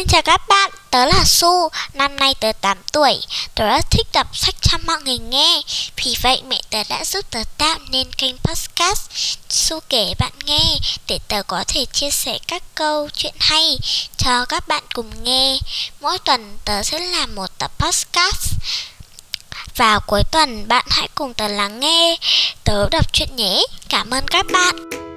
xin chào các bạn, tớ là Su, năm nay tớ 8 tuổi. Tớ rất thích đọc sách cho mọi người nghe. Vì vậy mẹ tớ đã giúp tớ tạo nên kênh podcast. Su kể bạn nghe Để tớ có thể chia sẻ các câu chuyện hay cho các bạn cùng nghe. Mỗi tuần tớ sẽ làm một tập podcast. Vào cuối tuần bạn hãy cùng tớ lắng nghe. Tớ đọc truyện nhé. Cảm ơn các bạn.